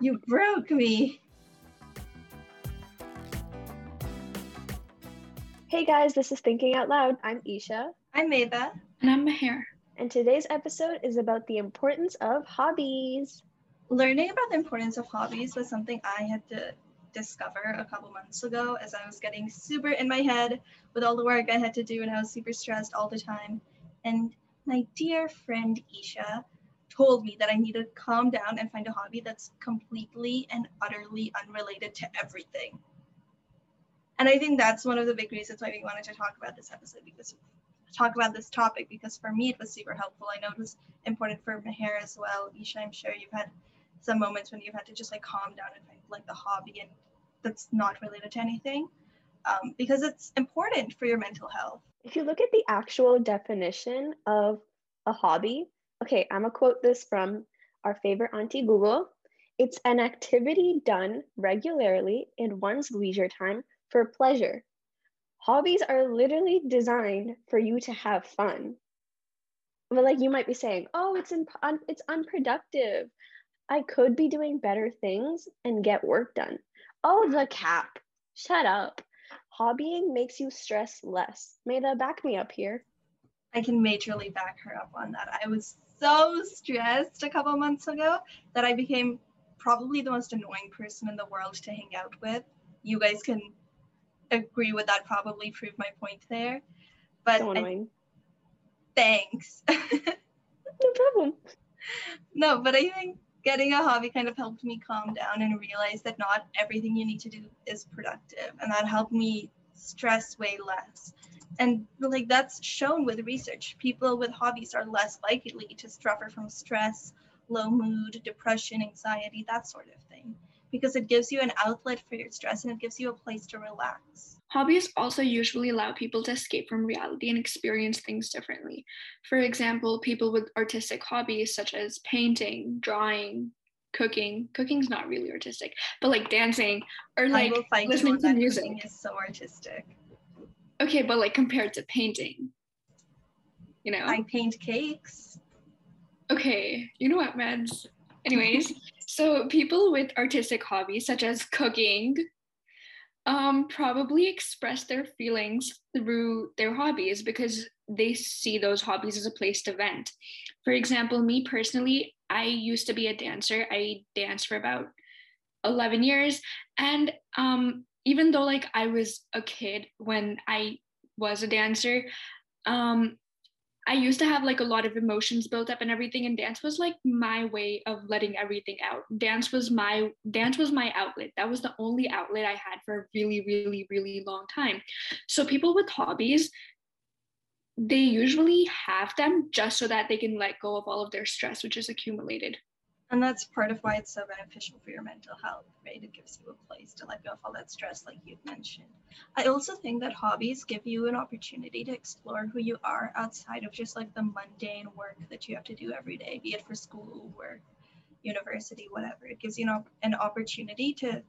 You broke me. Hey guys, this is Thinking Out Loud. I'm Esha. I'm Medha. And I'm Mehar. And today's episode is about the importance of hobbies. Learning about the importance of hobbies was something I had to discover a couple months ago as I was getting super in my head with all the work I had to do and I was super stressed all the time. And my dear friend Esha told me that I need to calm down and find a hobby that's completely and utterly unrelated to everything. And I think that's one of the big reasons why we wanted to talk about this episode because talk about this topic because for me it was super helpful. I know it was important for Mehar as well. Esha, I'm sure you've had some moments when you've had to just like calm down and find like the hobby and that's not related to anything um, because it's important for your mental health. If you look at the actual definition of a hobby, okay, I'm gonna quote this from our favorite auntie Google. It's an activity done regularly in one's leisure time for pleasure. Hobbies are literally designed for you to have fun. But like you might be saying, oh, it's in, un, it's unproductive. I could be doing better things and get work done. Oh, the cap. Shut up. Hobbying makes you stress less. Medha, back me up here. I can majorly back her up on that. I was so stressed a couple months ago that I became probably the most annoying person in the world to hang out with. You guys can agree with that, probably prove my point there. But so annoying. I, thanks. no problem. No, but I think getting a hobby kind of helped me calm down and realize that not everything you need to do is productive. And that helped me stress way less. And like that's shown with research. People with hobbies are less likely to suffer from stress, low mood, depression, anxiety, that sort of thing, because it gives you an outlet for your stress and it gives you a place to relax. Hobbies also usually allow people to escape from reality and experience things differently. For example, people with artistic hobbies such as painting, drawing, cooking. Cooking's not really artistic, but like dancing or like listening to music. Is so artistic. Okay, but like compared to painting, you know? I paint cakes. Okay, you know what, meds? Anyways, so people with artistic hobbies such as cooking, um, probably express their feelings through their hobbies because they see those hobbies as a place to vent. For example, me personally, I used to be a dancer. I danced for about 11 years. And um, even though like I was a kid when I was a dancer, um, I used to have like a lot of emotions built up and everything and dance was like my way of letting everything out. Dance was my dance was my outlet. That was the only outlet I had for a really really really long time. So people with hobbies they usually have them just so that they can let go of all of their stress which is accumulated. And that's part of why it's so beneficial for your mental health, right? It gives you a place to let go of all that stress, like you've mentioned. I also think that hobbies give you an opportunity to explore who you are outside of just like the mundane work that you have to do every day, be it for school, work, university, whatever. It gives you an, op- an opportunity to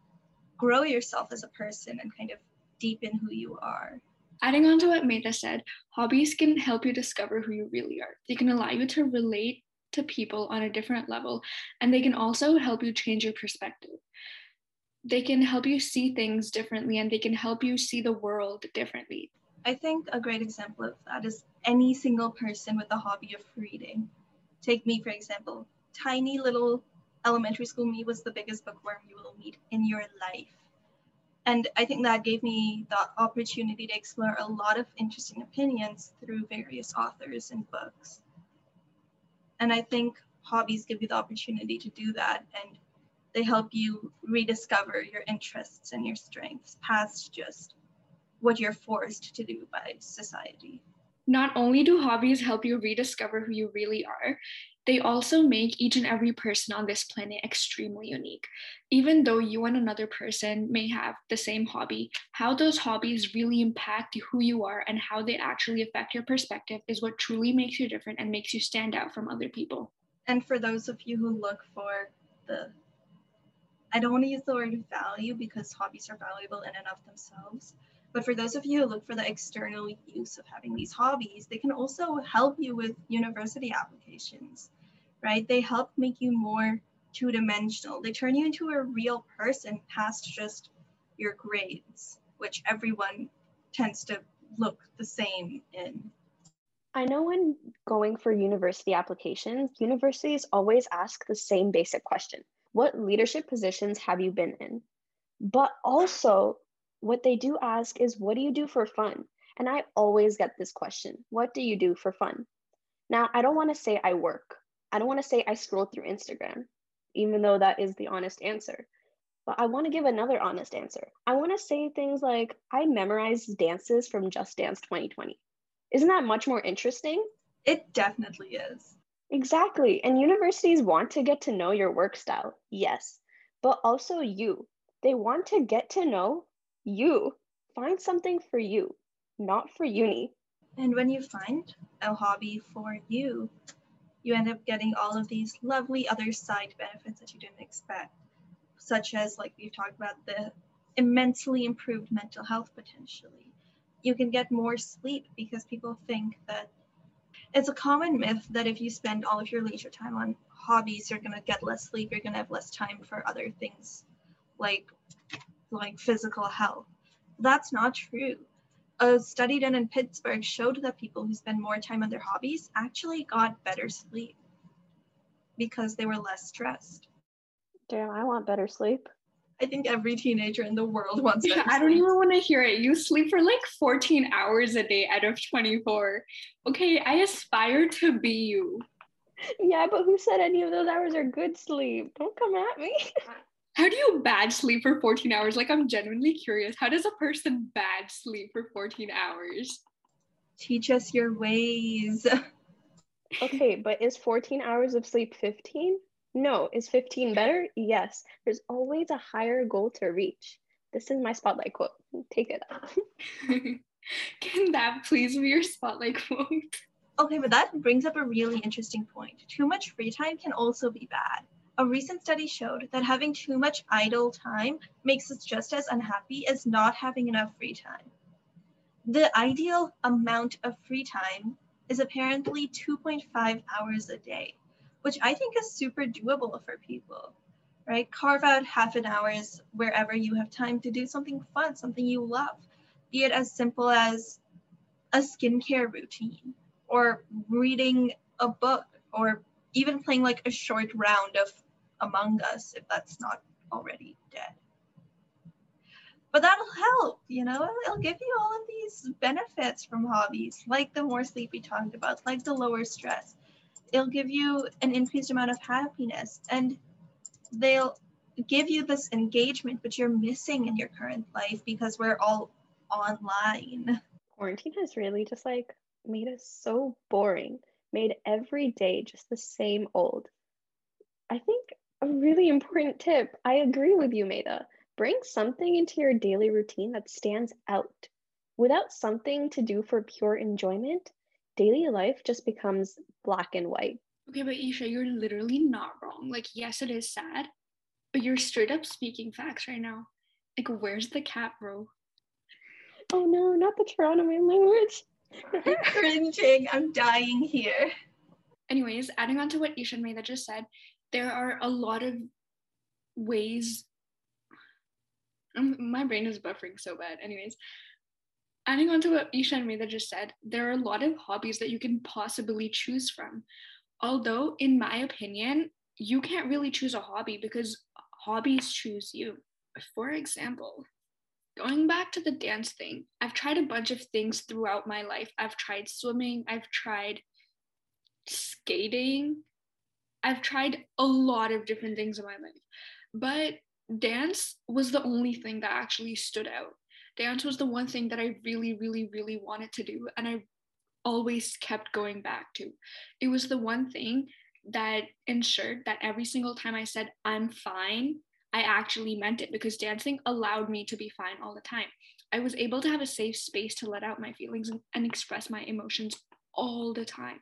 grow yourself as a person and kind of deepen who you are. Adding on to what Medha said, hobbies can help you discover who you really are. They can allow you to relate to people on a different level, and they can also help you change your perspective. They can help you see things differently and they can help you see the world differently. I think a great example of that is any single person with a hobby of reading. Take me, for example, tiny little elementary school me was the biggest bookworm you will meet in your life. And I think that gave me the opportunity to explore a lot of interesting opinions through various authors and books. And I think hobbies give you the opportunity to do that and they help you rediscover your interests and your strengths past just what you're forced to do by society. Not only do hobbies help you rediscover who you really are, they also make each and every person on this planet extremely unique. Even though you and another person may have the same hobby, how those hobbies really impact who you are and how they actually affect your perspective is what truly makes you different and makes you stand out from other people. And for those of you who look for the I don't want to use the word value because hobbies are valuable in and of themselves. But for those of you who look for the external use of having these hobbies, they can also help you with university applications right? They help make you more two dimensional. They turn you into a real person past just your grades, which everyone tends to look the same in. I know when going for university applications, universities always ask the same basic question What leadership positions have you been in? But also, what they do ask is, What do you do for fun? And I always get this question What do you do for fun? Now, I don't want to say I work. I don't want to say I scroll through Instagram, even though that is the honest answer. But I want to give another honest answer. I want to say things like I memorized dances from Just Dance 2020. Isn't that much more interesting? It definitely is. Exactly. And universities want to get to know your work style, yes, but also you. They want to get to know you. Find something for you, not for uni. And when you find a hobby for you, you end up getting all of these lovely other side benefits that you didn't expect, such as, like we've talked about, the immensely improved mental health potentially. You can get more sleep because people think that it's a common myth that if you spend all of your leisure time on hobbies, you're going to get less sleep, you're going to have less time for other things like like physical health. That's not true a study done in Pittsburgh showed that people who spend more time on their hobbies actually got better sleep because they were less stressed. Damn, I want better sleep. I think every teenager in the world wants yeah, I don't even want to hear it. You sleep for like 14 hours a day out of 24. Okay, I aspire to be you. Yeah, but who said any of those hours are good sleep? Don't come at me. How do you bad sleep for 14 hours? Like, I'm genuinely curious. How does a person bad sleep for 14 hours? Teach us your ways. okay, but is 14 hours of sleep 15? No. Is 15 better? Yes. There's always a higher goal to reach. This is my spotlight quote. Take it. Can that please be your spotlight quote? Okay, but that brings up a really interesting point. Too much free time can also be bad. A recent study showed that having too much idle time makes us just as unhappy as not having enough free time. The ideal amount of free time is apparently 2.5 hours a day, which I think is super doable for people, right? Carve out half an hour wherever you have time to do something fun, something you love, be it as simple as a skincare routine or reading a book or even playing like a short round of among us if that's not already dead. But that'll help, you know, it'll give you all of these benefits from hobbies, like the more sleep we talked about, like the lower stress. It'll give you an increased amount of happiness and they'll give you this engagement, which you're missing in your current life because we're all online. Quarantine has really just like made us so boring, made every day just the same old. I think a really important tip. I agree with you, Medha. Bring something into your daily routine that stands out. Without something to do for pure enjoyment, daily life just becomes black and white. Okay, but Esha, you're literally not wrong. Like, yes, it is sad, but you're straight up speaking facts right now. Like, where's the cat, bro? Oh no, not the Toronto man language. I'm cringing. I'm dying here. Anyways, adding on to what Esha and Medha just said, there are a lot of ways um, my brain is buffering so bad. Anyways adding on to what Esha and Medha just said there are a lot of hobbies that you can possibly choose from. Although in my opinion you can't really choose a hobby because hobbies choose you. For example going back to the dance thing i've tried a bunch of things throughout my life. I've tried swimming. I've tried skating I've tried a lot of different things in my life, but dance was the only thing that actually stood out. Dance was the one thing that I really, really, really wanted to do, and I always kept going back to. It was the one thing that ensured that every single time I said, I'm fine, I actually meant it because dancing allowed me to be fine all the time. I was able to have a safe space to let out my feelings and, express my emotions all the time.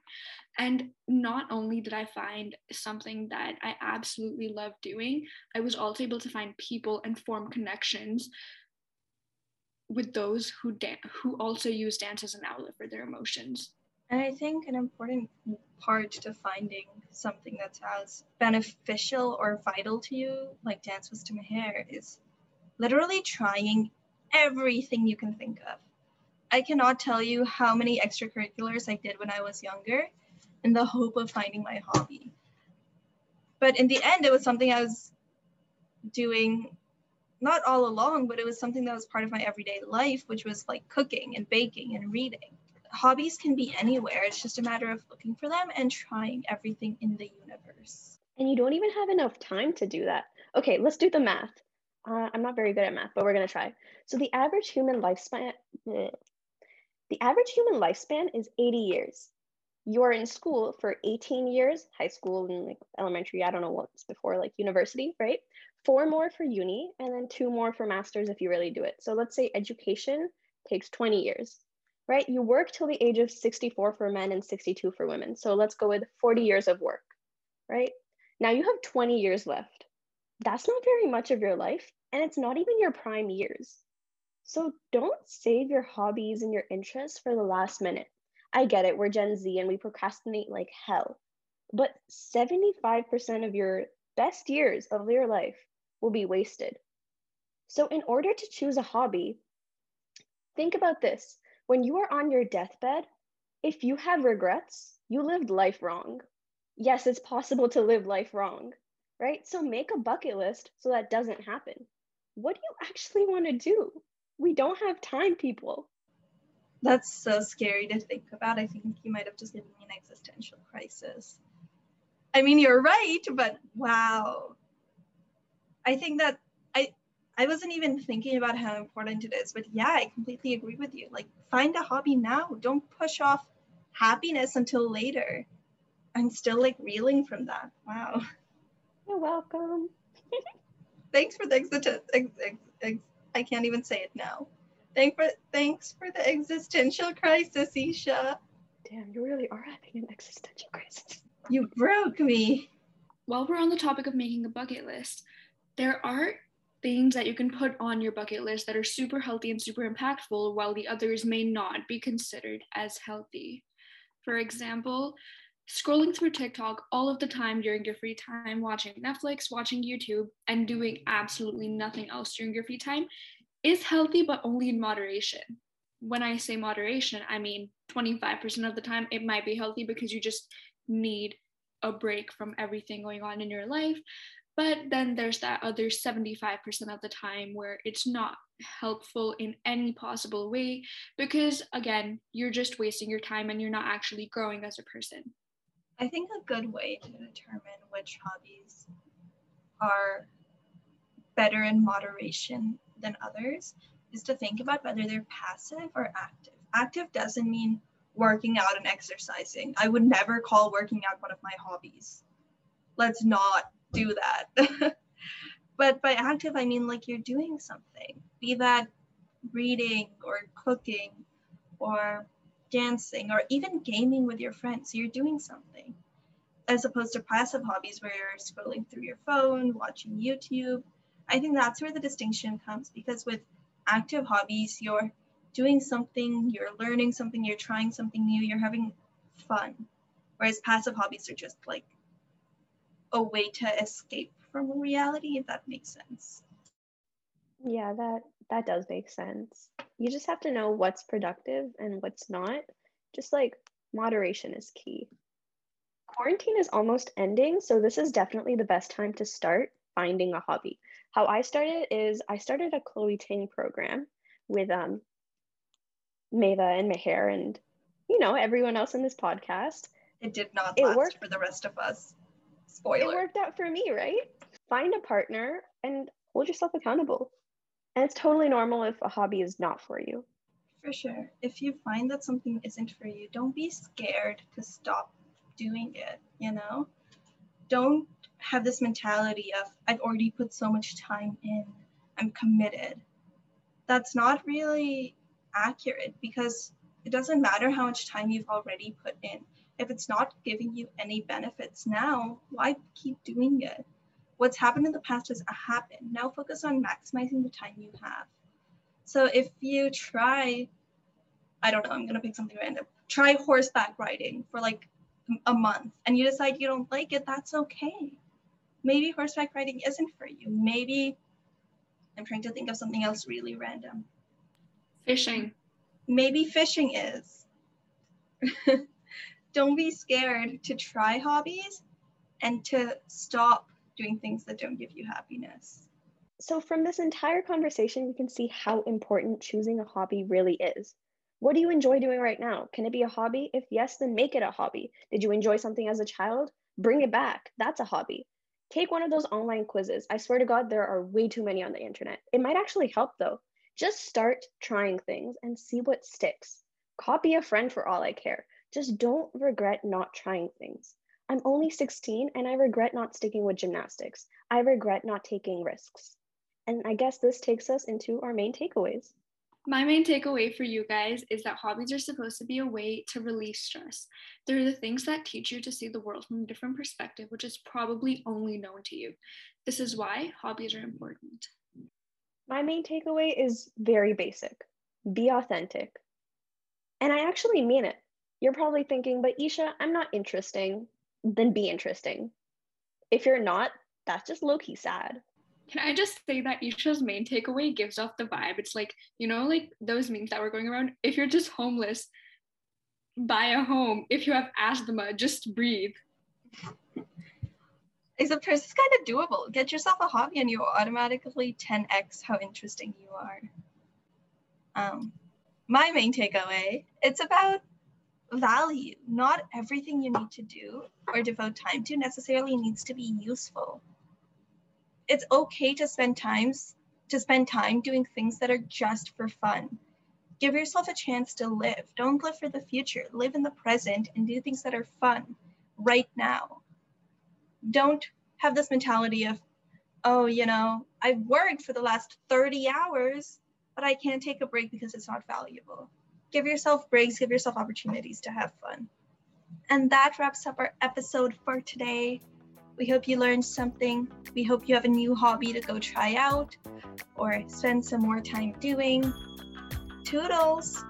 And not only did I find something that I absolutely love doing, I was also able to find people and form connections with those who da- who also use dance as an outlet for their emotions. And I think an important part to finding something that's as beneficial or vital to you, like dance was to Mehar, is literally trying everything you can think of. I cannot tell you how many extracurriculars I did when I was younger in the hope of finding my hobby. But in the end, it was something I was doing not all along, but it was something that was part of my everyday life, which was like cooking and baking and reading. Hobbies can be anywhere. It's just a matter of looking for them and trying everything in the universe. And you don't even have enough time to do that. Okay, let's do the math. Uh, I'm not very good at math, but we're gonna try. So the average human lifespan, bleh. the average human lifespan is 80 years. You are in school for 18 years, high school and like elementary. I don't know what's before, like university, right? Four more for uni, and then two more for masters if you really do it. So let's say education takes 20 years, right? You work till the age of 64 for men and 62 for women. So let's go with 40 years of work, right? Now you have 20 years left. That's not very much of your life, and it's not even your prime years. So don't save your hobbies and your interests for the last minute. I get it, we're Gen Z and we procrastinate like hell. But 75% of your best years of your life will be wasted. So, in order to choose a hobby, think about this. When you are on your deathbed, if you have regrets, you lived life wrong. Yes, it's possible to live life wrong, right? So, make a bucket list so that doesn't happen. What do you actually want to do? We don't have time, people. That's so scary to think about. I think you might have just given me an existential crisis. I mean, you're right, but wow. I think that I I wasn't even thinking about how important it is, but yeah, I completely agree with you. Like find a hobby now. Don't push off happiness until later. I'm still like reeling from that. Wow. You're welcome. Thanks for the ex- ex- ex- I can't even say it now. Thank for thanks for the existential crisis, Esha. Damn, you really are having an existential crisis. You broke me. While we're on the topic of making a bucket list, there are things that you can put on your bucket list that are super healthy and super impactful, while the others may not be considered as healthy. For example, scrolling through TikTok all of the time during your free time, watching Netflix, watching YouTube, and doing absolutely nothing else during your free time is healthy, but only in moderation. When I say moderation, I mean 25% of the time it might be healthy because you just need a break from everything going on in your life. But then there's that other 75% of the time where it's not helpful in any possible way because, again, you're just wasting your time and you're not actually growing as a person. I think a good way to determine which hobbies are better in moderation than others is to think about whether they're passive or active. Active doesn't mean working out and exercising. I would never call working out one of my hobbies. Let's not do that. but by active, I mean like you're doing something, be that reading or cooking or dancing or even gaming with your friends. So you're doing something as opposed to passive hobbies where you're scrolling through your phone, watching YouTube. I think that's where the distinction comes because with active hobbies, you're doing something, you're learning something, you're trying something new, you're having fun. Whereas passive hobbies are just like a way to escape from reality, if that makes sense. Yeah, that that does make sense. You just have to know what's productive and what's not. Just like moderation is key. Quarantine is almost ending, so this is definitely the best time to start finding a hobby. How I started is I started a Chloe Ting program with um Medha and Mehar and you know everyone else in this podcast. It did not It last worked. for the rest of us. Spoiler. It worked out for me, right? Find a partner and hold yourself accountable. And it's totally normal if a hobby is not for you. For sure. If you find that something isn't for you, don't be scared to stop doing it, you know? Don't have this mentality of, I've already put so much time in, I'm committed. That's not really accurate because it doesn't matter how much time you've already put in. If it's not giving you any benefits now, why keep doing it? What's happened in the past has happened. Now focus on maximizing the time you have. So if you try, I don't know, I'm gonna pick something random. Try horseback riding for like a month and you decide you don't like it, that's okay. Maybe horseback riding isn't for you. Maybe I'm trying to think of something else really random. Fishing. Maybe fishing is. don't be scared to try hobbies and to stop doing things that don't give you happiness. So, from this entire conversation, we can see how important choosing a hobby really is. What do you enjoy doing right now? Can it be a hobby? If yes, then make it a hobby. Did you enjoy something as a child? Bring it back. That's a hobby. Take one of those online quizzes. I swear to God, there are way too many on the internet. It might actually help though. Just start trying things and see what sticks. Copy a friend for all I care. Just don't regret not trying things. I'm only 16 and I regret not sticking with gymnastics. I regret not taking risks. And I guess this takes us into our main takeaways. My main takeaway for you guys is that hobbies are supposed to be a way to release stress. They're the things that teach you to see the world from a different perspective, which is probably only known to you. This is why hobbies are important. My main takeaway is very basic be authentic. And I actually mean it. You're probably thinking, but Esha, I'm not interesting. Then be interesting. If you're not, that's just low key sad. Can I just say that Esha's main takeaway gives off the vibe? It's like, you know, like those memes that were going around. If you're just homeless, buy a home. If you have asthma, just breathe. Except hers is kind of doable. Get yourself a hobby and you automatically 10x how interesting you are. Um, my main takeaway, it's about value. Not everything you need to do or devote time to necessarily needs to be useful it's okay to spend times to spend time doing things that are just for fun. Give yourself a chance to live. Don't live for the future. Live in the present and do things that are fun right now. Don't have this mentality of, oh, you know, I've worked for the last 30 hours, but I can't take a break because it's not valuable. Give yourself breaks, give yourself opportunities to have fun. And that wraps up our episode for today. We hope you learned something. We hope you have a new hobby to go try out or spend some more time doing. Toodles!